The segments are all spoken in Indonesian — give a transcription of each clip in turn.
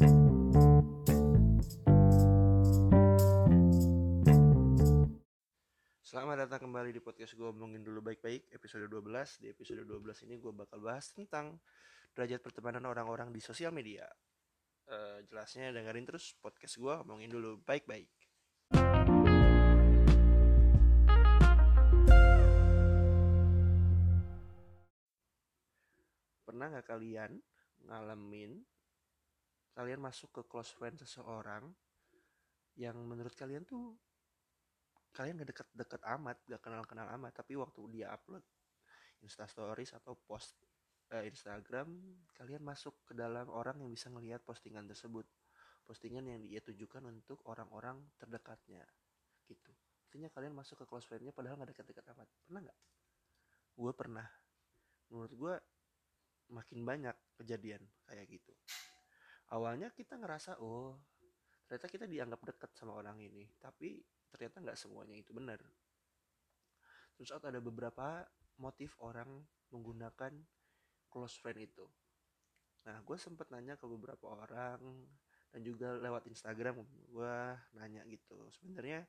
Selamat datang kembali di podcast gue omongin dulu baik-baik episode 12 Di episode 12 ini gue bakal bahas tentang derajat pertemanan orang-orang di sosial media. Eh, Jelasnya dengerin terus podcast gue omongin dulu baik-baik. Pernah gak kalian ngalamin Kalian masuk ke close friend seseorang Yang menurut kalian tuh kalian gak deket-deket amat, gak kenal-kenal amat, tapi waktu dia upload Insta Stories atau post eh, Instagram, kalian masuk ke dalam orang yang bisa ngelihat postingan tersebut, postingan yang dia tujukan untuk orang-orang terdekatnya, gitu. Artinya kalian masuk ke close friendnya padahal gak deket-deket amat, pernah nggak? Gue pernah. Menurut gue makin banyak kejadian kayak gitu. Awalnya kita ngerasa oh ternyata kita dianggap deket sama orang ini, tapi ternyata nggak semuanya itu benar. Terus ada beberapa motif orang menggunakan close friend itu. Nah, gue sempet nanya ke beberapa orang dan juga lewat Instagram gue nanya gitu. Sebenarnya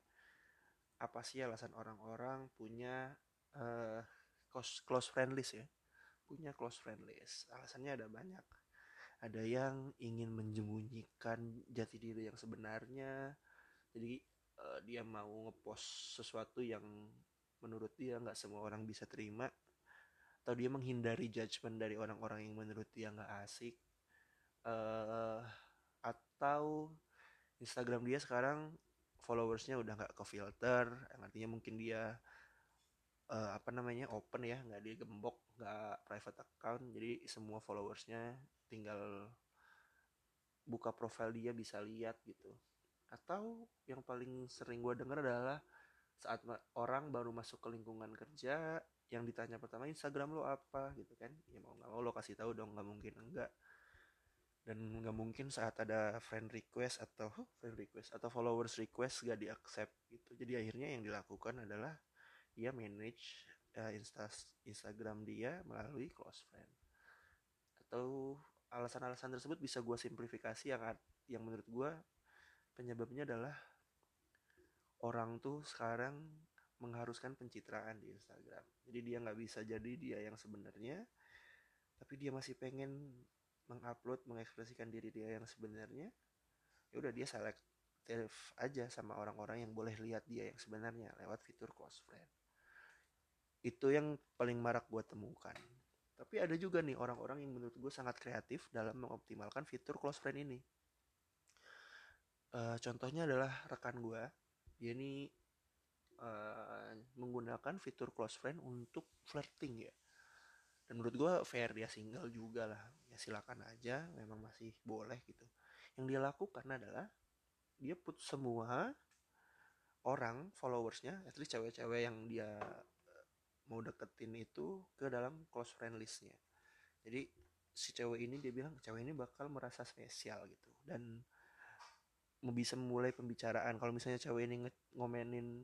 apa sih alasan orang-orang punya uh, close, close friend list ya? Punya close friend list. Alasannya ada banyak. Ada yang ingin menyembunyikan jati diri yang sebenarnya. Jadi uh, dia mau ngepost sesuatu yang menurut dia nggak semua orang bisa terima atau dia menghindari judgement dari orang-orang yang menurut dia nggak asik uh, atau Instagram dia sekarang followersnya udah nggak ke filter artinya mungkin dia uh, apa namanya open ya nggak dia gembok nggak private account. Jadi semua followersnya tinggal buka profil dia bisa lihat gitu. Atau yang paling sering gue dengar adalah saat orang baru masuk ke lingkungan kerja yang ditanya pertama Instagram lo apa? Gitu kan. Ya mau nggak mau lo kasih tahu dong nggak mungkin enggak. Dan nggak mungkin saat ada friend request atau friend request atau followers request gak di accept gitu. Jadi akhirnya yang dilakukan adalah dia manage uh, insta Instagram dia melalui close friend atau alasan-alasan tersebut bisa gue simplifikasi yang yang menurut gue penyebabnya adalah orang tuh sekarang mengharuskan pencitraan di Instagram. Jadi dia nggak bisa jadi dia yang sebenarnya, tapi dia masih pengen mengupload, mengekspresikan diri dia yang sebenarnya. Ya udah dia selektif aja sama orang-orang yang boleh lihat dia yang sebenarnya lewat fitur close friend. Itu yang paling marak gue temukan. Tapi ada juga nih orang-orang yang menurut gue sangat kreatif dalam mengoptimalkan fitur close friend ini. Uh, contohnya adalah rekan gue dia ini uh, menggunakan fitur close friend untuk flirting ya. Dan menurut gue fair dia single juga lah. Ya silakan aja memang masih boleh gitu. Yang dia lakukan adalah dia put semua orang followersnya at least cewek-cewek yang dia eh, mau deketin itu ke dalam close friend listnya. Jadi si cewek ini dia bilang cewek ini bakal merasa spesial gitu. Dan bisa memulai pembicaraan. Kalau misalnya cewek ini ngomenin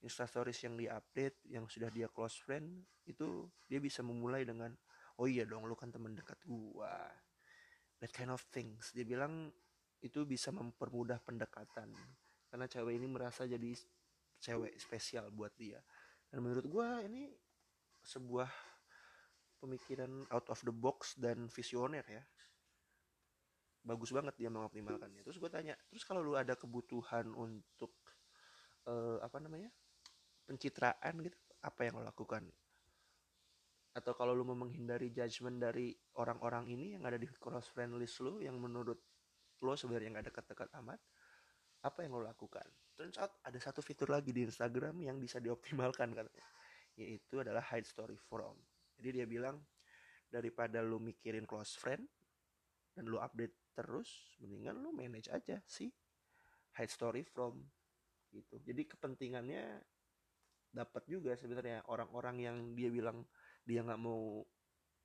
instastories yang di update yang sudah dia close friend itu dia bisa memulai dengan oh iya dong lu kan teman dekat gua. That kind of things. Dia bilang itu bisa mempermudah pendekatan. Karena cewek ini merasa jadi cewek spesial buat dia dan menurut gua ini sebuah pemikiran out of the box dan visioner ya. Bagus banget dia mengoptimalkannya. Terus gue tanya terus kalau lu ada kebutuhan untuk uh, apa namanya pencitraan gitu apa yang lo lakukan? Atau kalau lu mau menghindari judgement dari orang-orang ini yang ada di cross friend list lu yang menurut lo sebenarnya nggak dekat-dekat amat apa yang lo lakukan? Turns out ada satu fitur lagi di Instagram yang bisa dioptimalkan katanya yaitu adalah hide story from. Jadi dia bilang daripada lu mikirin close friend dan lu update terus mendingan lu manage aja sih hide story from. Gitu. Jadi kepentingannya dapat juga sebenarnya. Orang-orang yang dia bilang dia nggak mau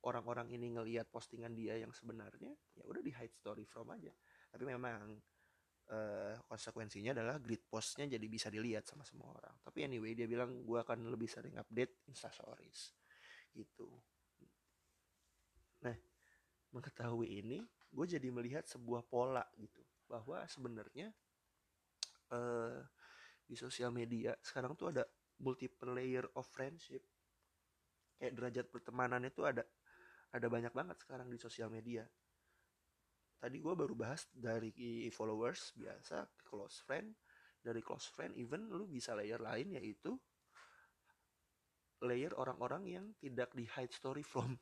orang-orang ini ngelihat postingan dia yang sebenarnya ya udah di hide story from aja. Tapi memang uh, konsekuensinya adalah grid postnya jadi bisa dilihat sama semua orang. Tapi anyway dia bilang gue akan lebih sering update insta stories. Gitu. Nah mengetahui ini gue jadi melihat sebuah pola gitu bahwa sebenarnya uh, di sosial media sekarang tuh ada multiple layer of friendship. Kayak derajat pertemanan itu ada ada banyak banget sekarang di sosial media tadi gue baru bahas dari followers biasa close friend. Dari close friend even lu bisa layer lain yaitu layer orang-orang yang tidak di hide story from.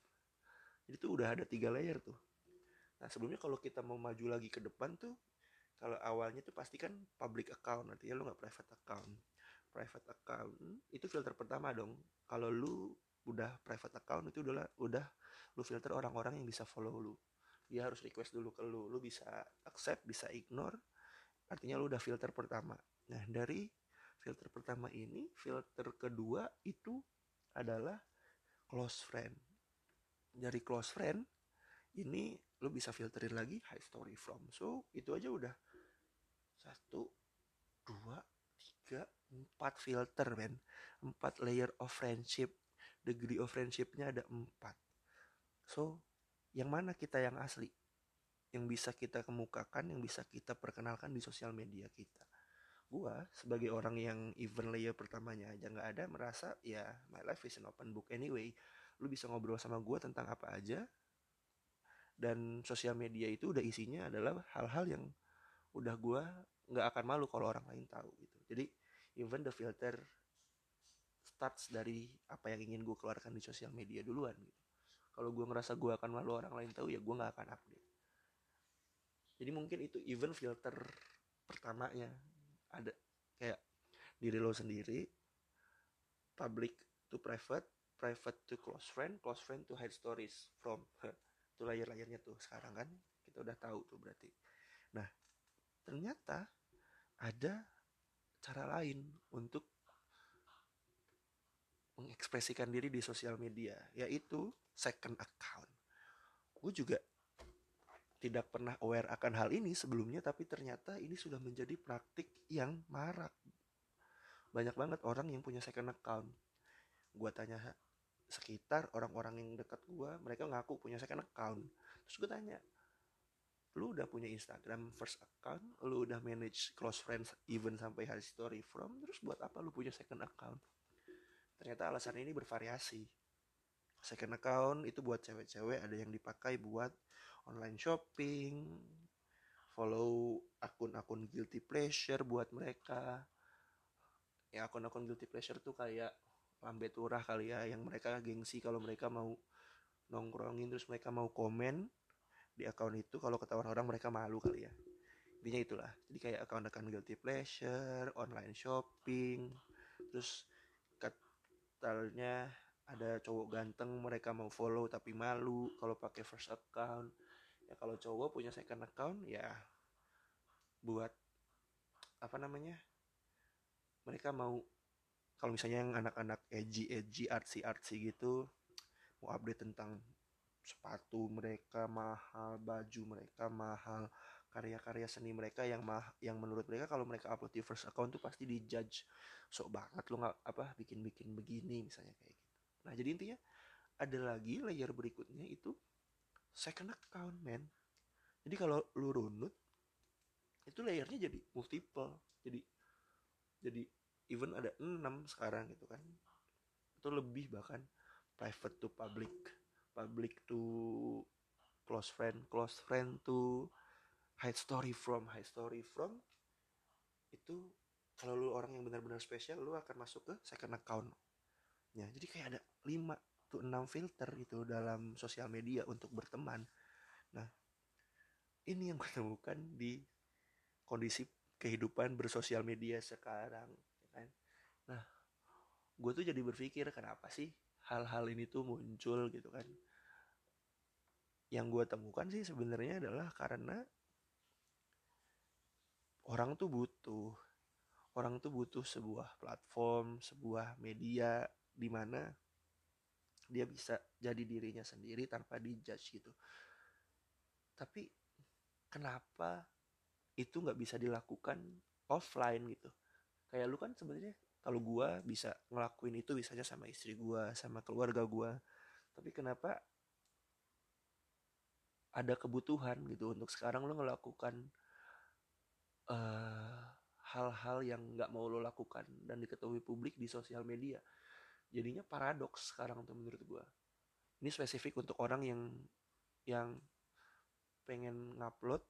Jadi tuh udah ada tiga layer tuh. Nah sebelumnya kalau kita mau maju lagi ke depan tuh kalau awalnya tuh pasti kan public account artinya lu nggak private account. Private account itu filter pertama dong. Kalau lu udah private account itu udah udah lu filter orang-orang yang bisa follow lu dia harus request dulu ke lu lu bisa accept bisa ignore. Artinya lu udah filter pertama. Nah dari filter pertama ini filter kedua itu adalah close friend. Dari close friend ini lu bisa filterin lagi high story from. So itu aja udah. Satu dua tiga empat filter men. Empat layer of friendship. Degree of friendshipnya ada empat. So yang mana kita yang asli? Yang bisa kita kemukakan yang bisa kita perkenalkan di sosial media kita. Gua sebagai orang yang even layer pertamanya aja nggak ada merasa ya my life is an open book anyway. Lu bisa ngobrol sama gua tentang apa aja dan sosial media itu udah isinya adalah hal-hal yang udah gua nggak akan malu kalau orang lain tahu gitu. Jadi even the filter starts dari apa yang ingin gue keluarkan di sosial media duluan gitu kalau gue ngerasa gue akan malu orang lain tahu ya gue nggak akan update. Jadi mungkin itu even filter pertamanya. Ada kayak diri lo sendiri public to private private to close friend close friend to hide stories from itu layar-layarnya tuh sekarang kan kita udah tahu tuh berarti. Nah ternyata ada cara lain untuk mengekspresikan diri di sosial media yaitu second account. Gue juga tidak pernah aware akan hal ini sebelumnya tapi ternyata ini sudah menjadi praktik yang marak. Banyak banget orang yang punya second account. Gue tanya sekitar orang-orang yang dekat gue mereka ngaku punya second account. Terus gue tanya lu udah punya Instagram first account? Lu udah manage close friends even sampai hari story from? Terus buat apa lu punya second account? Ternyata alasan ini bervariasi second account itu buat cewek-cewek ada yang dipakai buat online shopping, follow akun-akun guilty pleasure buat mereka. Ya akun-akun guilty pleasure tuh kayak lambe turah kali ya yang mereka gengsi kalau mereka mau nongkrongin terus mereka mau komen di akun itu kalau ketahuan orang mereka malu kali ya intinya itulah jadi kayak akun-akun guilty pleasure online shopping terus katanya ada cowok ganteng mereka mau follow tapi malu kalau pakai first account. Ya kalau cowok punya second account ya buat apa namanya mereka mau kalau misalnya yang anak-anak edgy edgy artsy artsy gitu mau update tentang sepatu mereka mahal baju mereka mahal karya-karya seni mereka yang mah yang menurut mereka kalau mereka upload di first account tuh pasti dijudge. Sok banget lo nggak apa bikin-bikin begini misalnya kayak gitu nah jadi intinya ada lagi layer berikutnya itu second account man jadi kalau lu runut itu layernya jadi multiple. Jadi jadi even ada 6 sekarang gitu kan. Itu lebih bahkan private to public public to close friend close friend to hide story from hide story from. Itu kalau lu orang yang benar-benar spesial lu akan masuk ke second account ya jadi kayak ada 5 tuh enam filter gitu dalam sosial media untuk berteman. Nah ini yang gue temukan di kondisi kehidupan bersosial media sekarang ya kan? Nah gue tuh jadi berpikir kenapa sih hal-hal ini tuh muncul gitu kan? Yang gue temukan sih sebenarnya adalah karena orang tuh butuh orang tuh butuh sebuah platform sebuah media di mana dia bisa jadi dirinya sendiri tanpa dijudge gitu. Tapi kenapa itu nggak bisa dilakukan offline gitu? Kayak lu kan sebenarnya kalau gua bisa ngelakuin itu bisanya sama istri gua sama keluarga gua. Tapi kenapa ada kebutuhan gitu untuk sekarang lo ngelakukan uh, hal-hal yang nggak mau lo lakukan dan diketahui publik di sosial media jadinya paradoks sekarang tuh menurut gue ini spesifik untuk orang yang yang pengen ngupload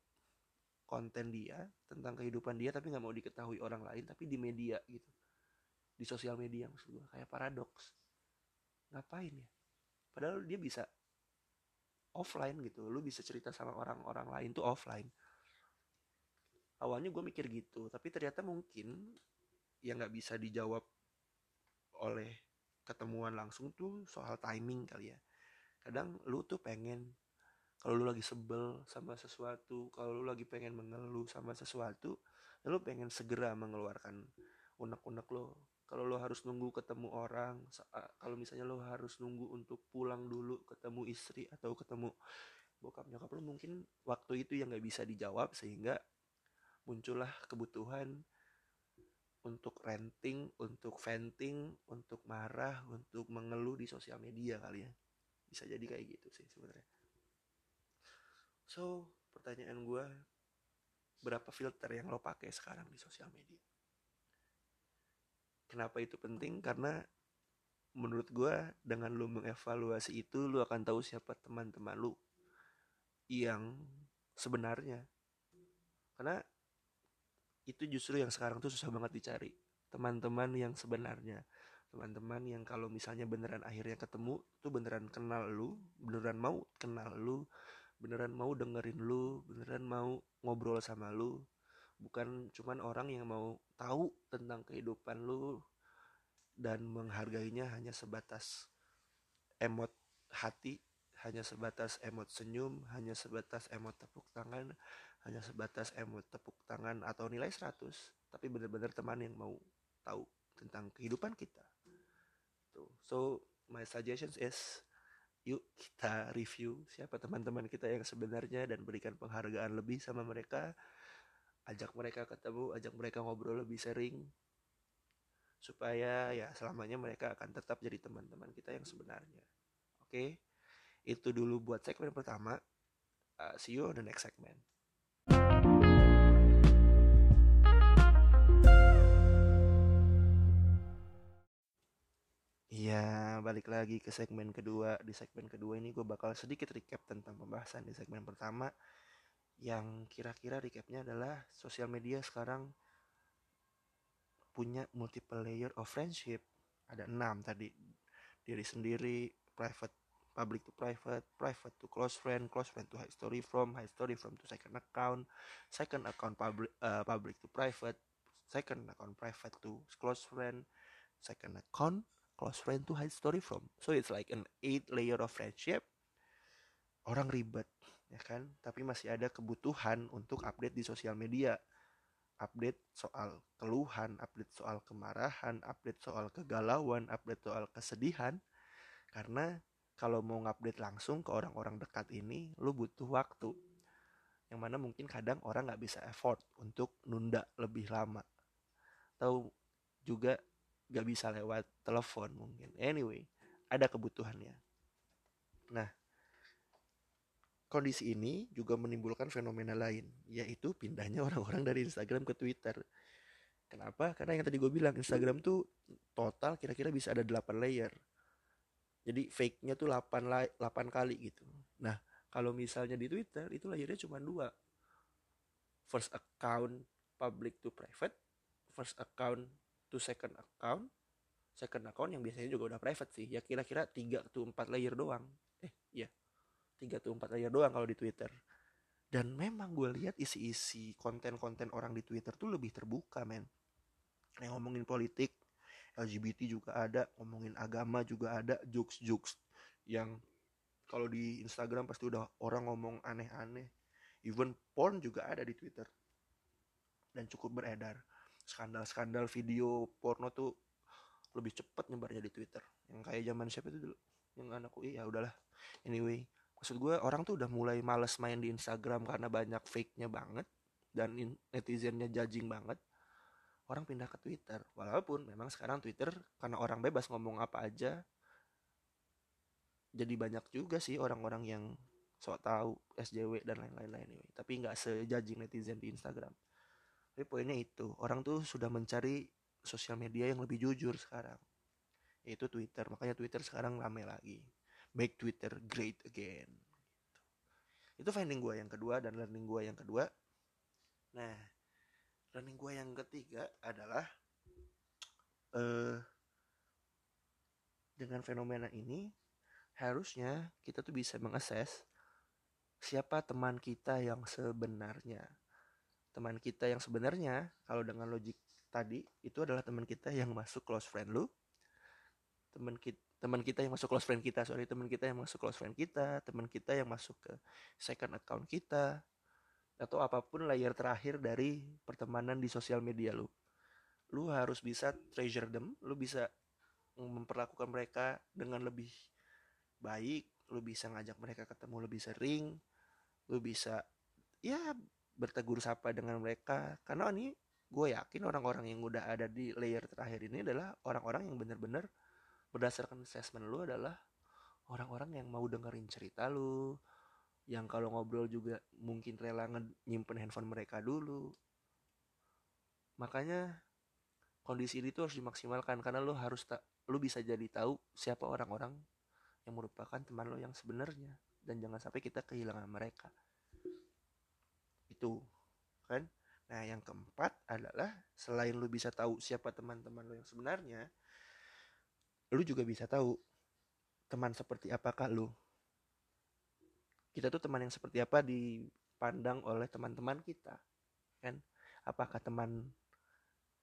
konten dia tentang kehidupan dia tapi nggak mau diketahui orang lain tapi di media gitu. Di sosial media maksud gue kayak paradoks. Ngapain ya? Padahal dia bisa offline gitu lu bisa cerita sama orang-orang lain tuh offline. Awalnya gue mikir gitu tapi ternyata mungkin yang nggak bisa dijawab oleh ketemuan langsung tuh soal timing kali ya. Kadang lu tuh pengen kalau lu lagi sebel sama sesuatu kalau lu lagi pengen mengeluh sama sesuatu lu pengen segera mengeluarkan unek-unek lo. Kalau lo harus nunggu ketemu orang kalau misalnya lo harus nunggu untuk pulang dulu ketemu istri atau ketemu bokap nyokap lo mungkin waktu itu yang nggak bisa dijawab sehingga muncullah kebutuhan untuk renting, untuk venting, untuk marah, untuk mengeluh di sosial media kali ya. Bisa jadi kayak gitu sih sebenarnya. So, pertanyaan gue, berapa filter yang lo pakai sekarang di sosial media? Kenapa itu penting? Karena menurut gue dengan lu mengevaluasi itu lu akan tahu siapa teman-teman lu yang sebenarnya. Karena itu justru yang sekarang tuh susah banget dicari. Teman-teman yang sebenarnya. Teman-teman yang kalau misalnya beneran akhirnya ketemu tuh beneran kenal lu, beneran mau kenal lu, beneran mau dengerin lu, beneran mau ngobrol sama lu, bukan cuman orang yang mau tahu tentang kehidupan lu dan menghargainya hanya sebatas emot hati hanya sebatas emot senyum hanya sebatas emot tepuk tangan hanya sebatas emot tepuk tangan atau nilai 100 tapi benar-benar teman yang mau tahu tentang kehidupan kita. Tuh. So my suggestions is yuk kita review siapa teman-teman kita yang sebenarnya dan berikan penghargaan lebih sama mereka. Ajak mereka ketemu ajak mereka ngobrol lebih sering supaya ya selamanya mereka akan tetap jadi teman-teman kita yang sebenarnya. Oke? Okay? itu dulu buat segmen pertama. Uh, see you on the next segment Iya, balik lagi ke segmen kedua. Di segmen kedua ini gue bakal sedikit recap tentang pembahasan di segmen pertama. Yang kira-kira recapnya adalah sosial media sekarang punya multiple layer of friendship. Ada enam tadi. Diri sendiri private public to private private to close friend close friend to high story from high story from to second account second account public uh, public to private second account private to close friend second account close friend to high story from. So it's like an eight layer of friendship. Orang ribet ya kan? Tapi masih ada kebutuhan untuk update di sosial media. Update soal keluhan update soal kemarahan update soal kegalauan update soal kesedihan. Karena kalau mau ngupdate langsung ke orang-orang dekat ini lu butuh waktu. Yang mana mungkin kadang orang nggak bisa effort untuk nunda lebih lama. Atau juga nggak bisa lewat telepon mungkin anyway ada kebutuhannya nah Kondisi ini juga menimbulkan fenomena lain, yaitu pindahnya orang-orang dari Instagram ke Twitter. Kenapa? Karena yang tadi gue bilang, Instagram tuh total kira-kira bisa ada 8 layer. Jadi fake-nya tuh 8, 8 kali gitu. Nah, kalau misalnya di Twitter, itu layernya cuma dua. First account public to private, first account to second account, second account yang biasanya juga udah private sih. Ya kira-kira 3 to 4 layer doang. Eh, iya. 3 atau 4 layar doang kalau di Twitter dan memang gue lihat isi-isi konten-konten orang di Twitter tuh lebih terbuka men yang ngomongin politik LGBT juga ada ngomongin agama juga ada jokes-jokes yang kalau di Instagram pasti udah orang ngomong aneh-aneh even porn juga ada di Twitter dan cukup beredar skandal-skandal video porno tuh lebih cepat nyebarnya di Twitter. Yang kayak zaman siapa itu dulu? Yang anak UI ya udahlah. Anyway maksud gue orang tuh udah mulai males main di Instagram karena banyak fake-nya banget dan netizennya judging banget. Orang pindah ke Twitter. Walaupun memang sekarang Twitter karena orang bebas ngomong apa aja jadi banyak juga sih orang-orang yang sok tahu SJW dan lain-lain lain tapi nggak sejajing netizen di Instagram tapi poinnya itu orang tuh sudah mencari sosial media yang lebih jujur sekarang. Yaitu Twitter. Makanya Twitter sekarang rame lagi. Make Twitter great again. Gitu. itu finding gue yang kedua dan learning gue yang kedua. Nah learning gue yang ketiga adalah uh, dengan fenomena ini harusnya kita tuh bisa mengakses siapa teman kita yang sebenarnya. Teman kita yang sebenarnya, kalau dengan logik tadi, itu adalah teman kita yang masuk close friend lu. Teman kita teman kita yang masuk close friend kita, sorry, teman kita yang masuk close friend kita, teman kita yang masuk ke second account kita, atau apa pun layer terakhir dari pertemanan di sosial media lu. Lu harus bisa treasure them, lu bisa memperlakukan mereka dengan lebih baik, lu bisa ngajak mereka ketemu lebih sering, lu bisa ya bertegur sapa dengan mereka. Karena ini gue yakin orang-orang yang udah ada di layer terakhir ini adalah orang-orang yang benar-benar berdasarkan assessment lu adalah orang-orang yang mau dengerin cerita lu yang kalau ngobrol juga mungkin rela nyimpen handphone mereka dulu. Makanya kondisi ini tuh harus dimaksimalkan karena lu harus tak lu bisa jadi tahu siapa orang-orang yang merupakan teman lo yang sebenarnya. Dan jangan sampai kita kehilangan mereka itu kan? Nah yang keempat adalah selain lu bisa tahu siapa teman-teman lo yang sebenarnya lu juga bisa tahu teman seperti apakah lu. Kita tuh teman yang seperti apa dipandang oleh teman-teman kita kan? Apakah teman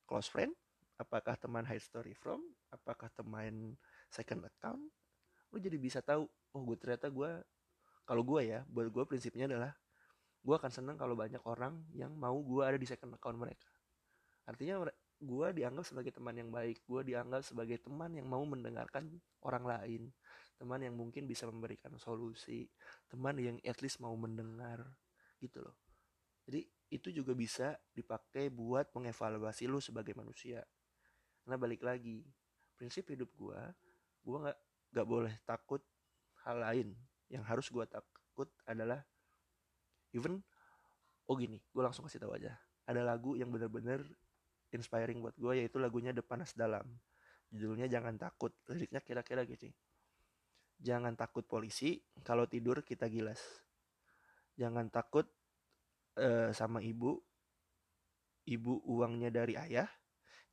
close friend? Apakah teman high story from? Apakah teman second account? Lu jadi bisa tahu oh gue ternyata gue kalau gue ya buat gue prinsipnya adalah gue akan seneng kalau banyak orang yang mau gue ada di second account mereka. Artinya gue dianggap sebagai teman yang baik gue dianggap sebagai teman yang mau mendengarkan orang lain teman yang mungkin bisa memberikan solusi teman yang at least mau mendengar gitu loh. Jadi itu juga bisa dipakai buat mengevaluasi lu sebagai manusia. Karena balik lagi prinsip hidup gue gue nggak nggak boleh takut hal lain. Yang harus gue takut adalah even oh gini gue langsung kasih tahu aja. Ada lagu yang bener-bener inspiring buat gue yaitu lagunya The Panas Dalam. Judulnya jangan takut. Liriknya kira-kira gitu. Jangan takut polisi kalau tidur kita gilas. Jangan takut uh, sama ibu. Ibu uangnya dari ayah.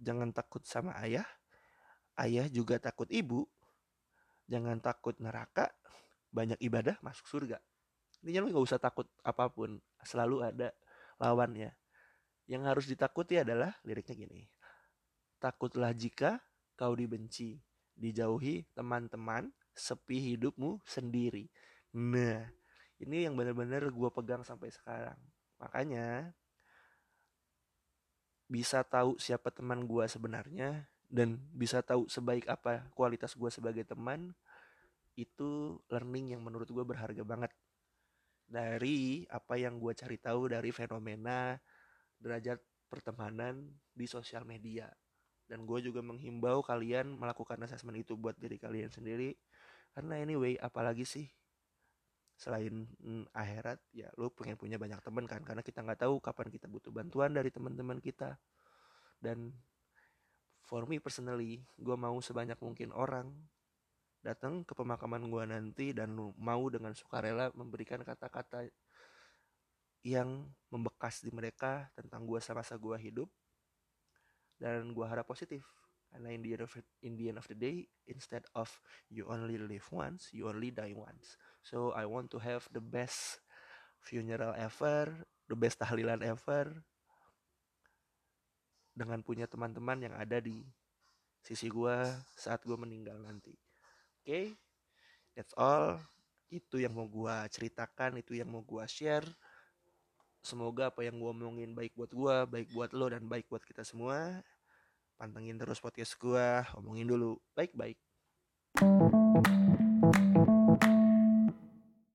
Jangan takut sama ayah. Ayah juga takut ibu. Jangan takut neraka. Banyak ibadah masuk surga intinya lu nggak usah takut apa pun selalu ada lawannya. Yang harus ditakuti adalah liriknya gini. Takutlah jika kau dibenci dijauhi teman-teman sepi hidupmu sendiri. Nah ini yang benar-benar gue pegang sampai sekarang. Makanya bisa tahu siapa teman gue sebenarnya dan bisa tahu sebaik apa kualitas gue sebagai teman itu learning yang menurut gue berharga banget dari apa yang gue cari tahu dari fenomena derajat pertemanan di sosial media. Dan gue juga menghimbau kalian melakukan assessment itu buat diri kalian sendiri. Karena anyway apalagi sih selain mm, akhirat ya lo pengen punya banyak teman kan? Karena kita nggak tahu kapan kita butuh bantuan dari teman-teman kita. Dan for me personally gue mau sebanyak mungkin orang datang ke pemakaman gue nanti dan mau dengan sukarela memberikan kata-kata yang membekas di mereka tentang gue semasa gue hidup dan gue harap positif. Karena in the, end of, in the end of the day instead of you only live once you only die once. So I want to have the best funeral ever the best tahlilan ever dengan punya teman-teman yang ada di sisi gue saat gue meninggal nanti okay, that's all. Itu yang mau gue ceritakan itu yang mau gue share. Semoga apa yang gue omongin baik buat gue baik buat lo dan baik buat kita semua. Pantengin terus podcast gue omongin dulu. Baik-baik